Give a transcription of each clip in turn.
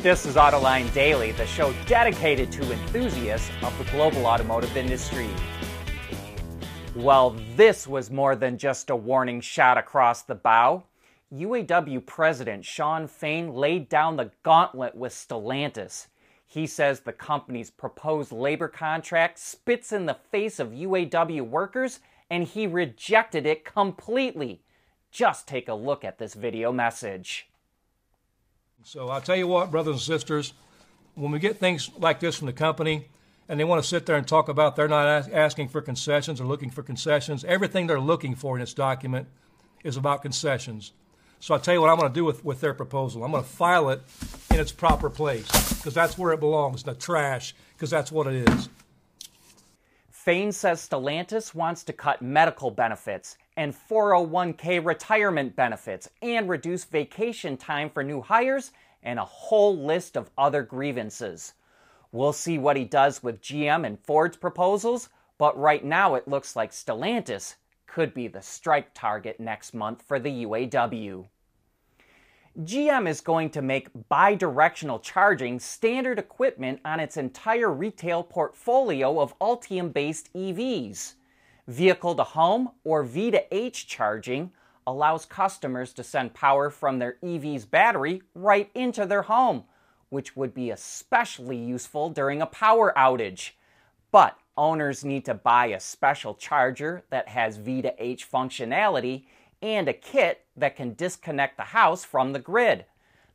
This is Autoline Daily, the show dedicated to enthusiasts of the global automotive industry. Well, this was more than just a warning shot across the bow. UAW President Shawn Fain laid down the gauntlet with Stellantis. He says the company's proposed labor contract spits in the face of UAW workers and he rejected it completely. Just take a look at this video message. So I'll tell you what, brothers and sisters, when we get things like this from the company, and they want to sit there and talk about they're not asking for concessions or looking for concessions. Everything they're looking for in this document is about concessions. So I'll tell you what I'm going to do with, with their proposal. I'm going to file it in its proper place because that's where it belongs, the trash, because that's what it is. Fain says Stellantis wants to cut medical benefits and 401k retirement benefits and reduce vacation time for new hires and a whole list of other grievances. We'll see what he does with GM and Ford's proposals, but right now it looks like Stellantis could be the strike target next month for the UAW. GM is going to make bidirectional charging standard equipment on its entire retail portfolio of Ultium based EVs. Vehicle to home or V to H charging allows customers to send power from their EV's battery right into their home which would be especially useful during a power outage. But owners need to buy a special charger that has V to H functionality and a kit that can disconnect the house from the grid.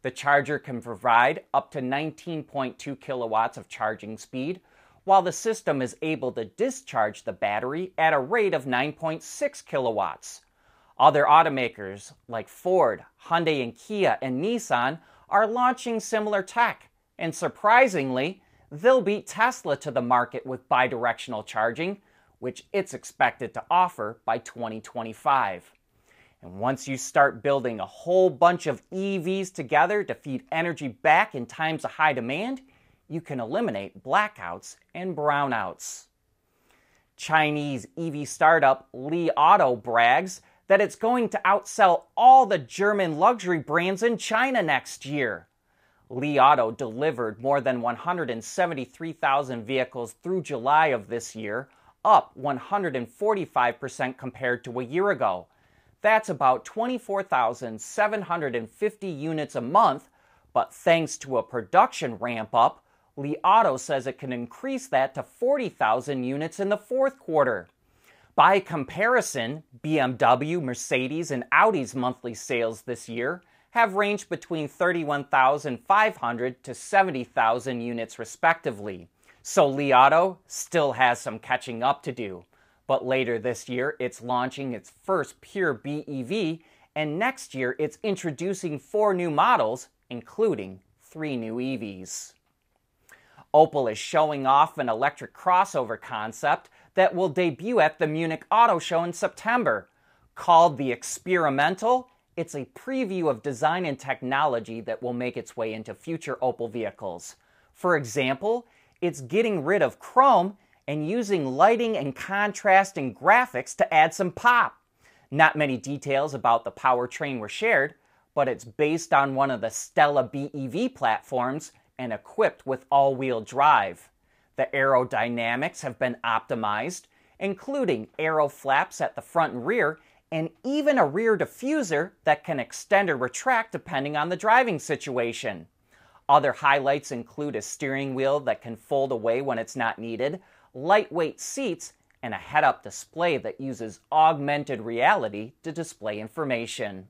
The charger can provide up to 19.2 kilowatts of charging speed, while the system is able to discharge the battery at a rate of 9.6 kilowatts. Other automakers like Ford, Hyundai, and Kia and Nissan are launching similar tech, and surprisingly, they'll beat Tesla to the market with bidirectional charging, which it's expected to offer by 2025. And once you start building a whole bunch of EVs together to feed energy back in times of high demand, you can eliminate blackouts and brownouts. Chinese EV startup Li Auto brags that it's going to outsell all the German luxury brands in China next year. Li Auto delivered more than 173,000 vehicles through July of this year, up 145% compared to a year ago. That's about 24,750 units a month, but thanks to a production ramp up, Li Auto says it can increase that to 40,000 units in the fourth quarter. By comparison, BMW, Mercedes, and Audi's monthly sales this year have ranged between 31,500 to 70,000 units respectively. So Li Auto still has some catching up to do. But later this year, it's launching its first pure BEV, and next year, it's introducing four new models, including three new EVs. Opel is showing off an electric crossover concept that will debut at the Munich Auto Show in September. Called the Experimental, it's a preview of design and technology that will make its way into future Opel vehicles. For example, it's getting rid of chrome and using lighting and contrasting graphics to add some pop. Not many details about the powertrain were shared, but it's based on one of the STLA BEV platforms and equipped with all wheel drive. The aerodynamics have been optimized, including aero flaps at the front and rear, and even a rear diffuser that can extend or retract depending on the driving situation. Other highlights include a steering wheel that can fold away when it's not needed, lightweight seats, and a head up display that uses augmented reality to display information.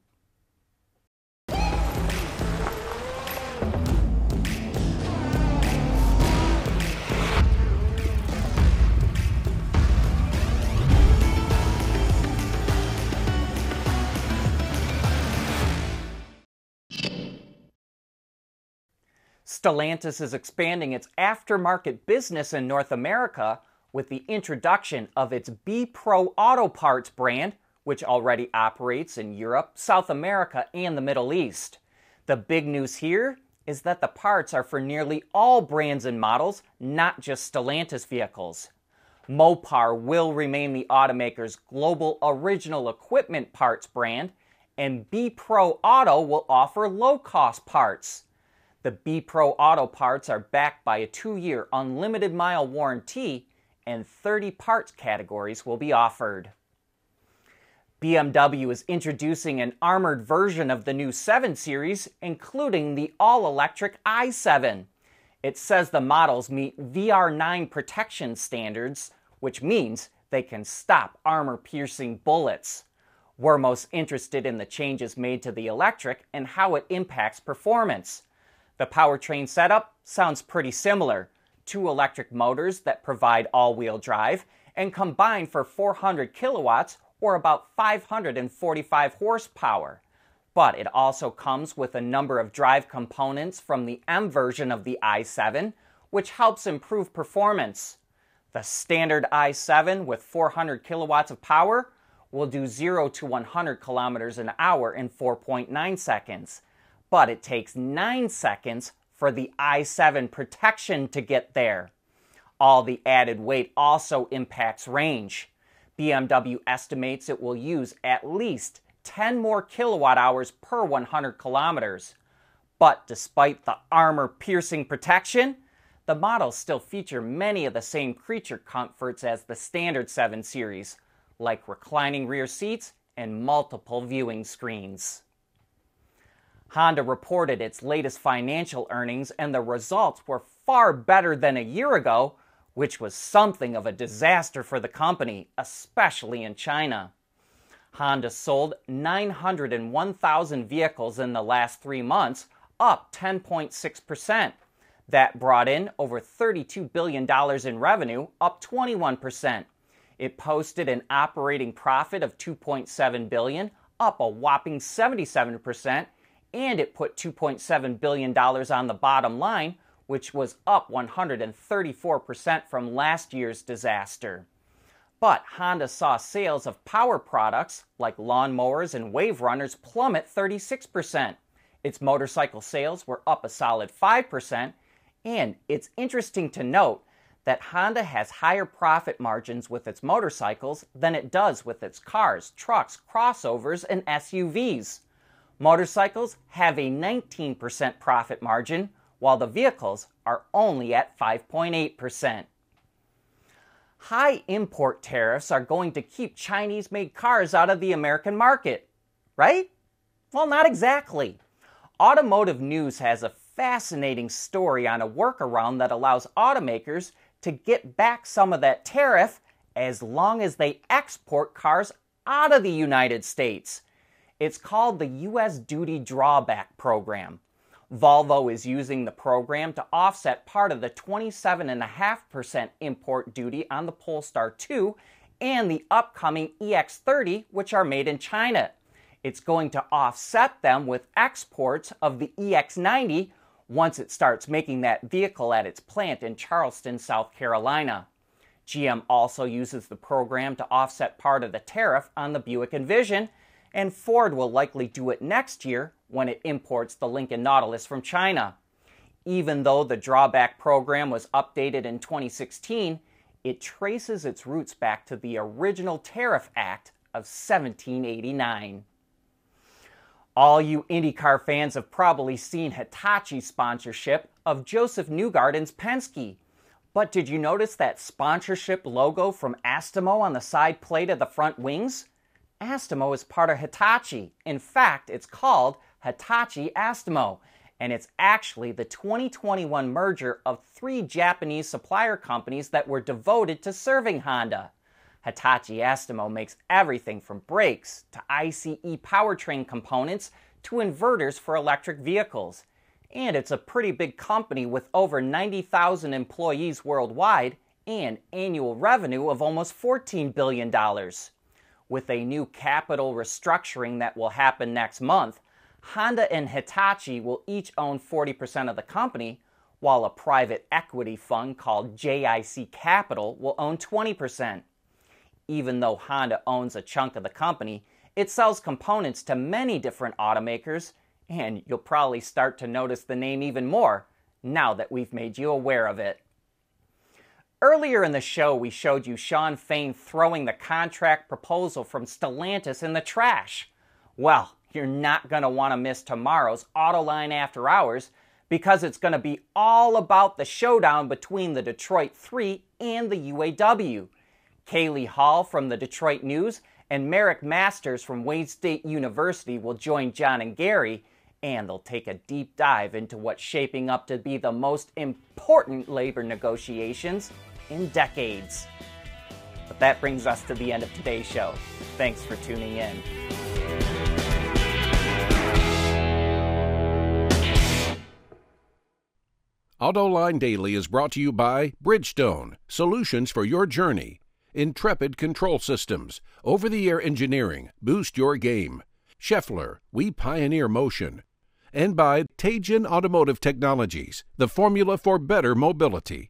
Stellantis is expanding its aftermarket business in North America with the introduction of its B Pro Auto Parts brand, which already operates in Europe, South America, and the Middle East. The big news here is that the parts are for nearly all brands and models, not just Stellantis vehicles. Mopar will remain the automaker's global original equipment parts brand, and B Pro Auto will offer low cost parts. The B Pro Auto parts are backed by a two year unlimited mile warranty, and 30 parts categories will be offered. BMW is introducing an armored version of the new 7 Series, including the all electric i7. It says the models meet VR9 protection standards, which means they can stop armor piercing bullets. We're most interested in the changes made to the electric and how it impacts performance. The powertrain setup sounds pretty similar. Two electric motors that provide all wheel drive and combine for 400 kilowatts or about 545 horsepower. But it also comes with a number of drive components from the M version of the i7, which helps improve performance. The standard i7 with 400 kilowatts of power will do 0 to 100 kilometers an hour in 4.9 seconds, but it takes 9 seconds for the i7 protection to get there. All the added weight also impacts range. BMW estimates it will use at least 10 more kilowatt hours per 100 kilometers. But despite the armor piercing protection, the models still feature many of the same creature comforts as the standard 7 series, like reclining rear seats and multiple viewing screens. Honda reported its latest financial earnings, and the results were far better than a year ago, which was something of a disaster for the company, especially in China. Honda sold 901,000 vehicles in the last three months, up 10.6%. That brought in over $32 billion in revenue, up 21%. It posted an operating profit of 2.7 billion, up a whopping 77%, and it put 2.7 billion dollars on the bottom line, which was up 134% from last year's disaster. But Honda saw sales of power products like lawnmowers and wave runners plummet 36%. Its motorcycle sales were up a solid 5%, and it's interesting to note that Honda has higher profit margins with its motorcycles than it does with its cars, trucks, crossovers, and SUVs. Motorcycles have a 19% profit margin, while the vehicles are only at 5.8% high import tariffs are going to keep Chinese made cars out of the American market, right? Well, not exactly. Automotive News has a fascinating story on a workaround that allows automakers to get back some of that tariff as long as they export cars out of the United States. It's called the U.S. Duty Drawback Program. Volvo is using the program to offset part of the 27.5% import duty on the Polestar 2 and the upcoming EX30, which are made in China. It's going to offset them with exports of the EX90 once it starts making that vehicle at its plant in Charleston, South Carolina. GM also uses the program to offset part of the tariff on the Buick Envision, and Ford will likely do it next year when it imports the Lincoln Nautilus from China. Even though the drawback program was updated in 2016, it traces its roots back to the original Tariff Act of 1789. All you IndyCar fans have probably seen Hitachi's sponsorship of Josef Newgarden's Penske. But did you notice that sponsorship logo from Astemo on the side plate of the front wings? Astemo is part of Hitachi. In fact, it's called Hitachi Astemo, and it's actually the 2021 merger of three Japanese supplier companies that were devoted to serving Honda. Hitachi Astemo makes everything from brakes to ICE powertrain components to inverters for electric vehicles. And it's a pretty big company with over 90,000 employees worldwide and annual revenue of almost $14 billion. With a new capital restructuring that will happen next month, Honda and Hitachi will each own 40% of the company, while a private equity fund called JIC Capital will own 20%. Even though Honda owns a chunk of the company, it sells components to many different automakers, and you'll probably start to notice the name even more now that we've made you aware of it. Earlier in the show, we showed you Shawn Fain throwing the contract proposal from Stellantis in the trash. Well, you're not going to want to miss tomorrow's Autoline After Hours because it's going to be all about the showdown between the Detroit 3 and the UAW. Kalea Hall from the Detroit News and Marick Masters from Wayne State University will join John and Gary, and they'll take a deep dive into what's shaping up to be the most important labor negotiations in decades. But that brings us to the end of today's show. Thanks for tuning in. AutoLine Daily is brought to you by Bridgestone, solutions for your journey. Intrepid Control Systems, over the air engineering, boost your game. Schaeffler, we pioneer motion. And by Teijin Automotive Technologies, the formula for better mobility.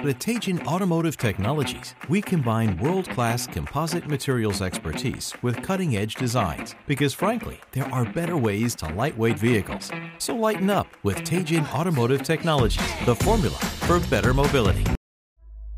At Teijin Automotive Technologies, we combine world-class composite materials expertise with cutting-edge designs because frankly, there are better ways to lightweight vehicles. So lighten up with Teijin Automotive Technologies, the formula for better mobility.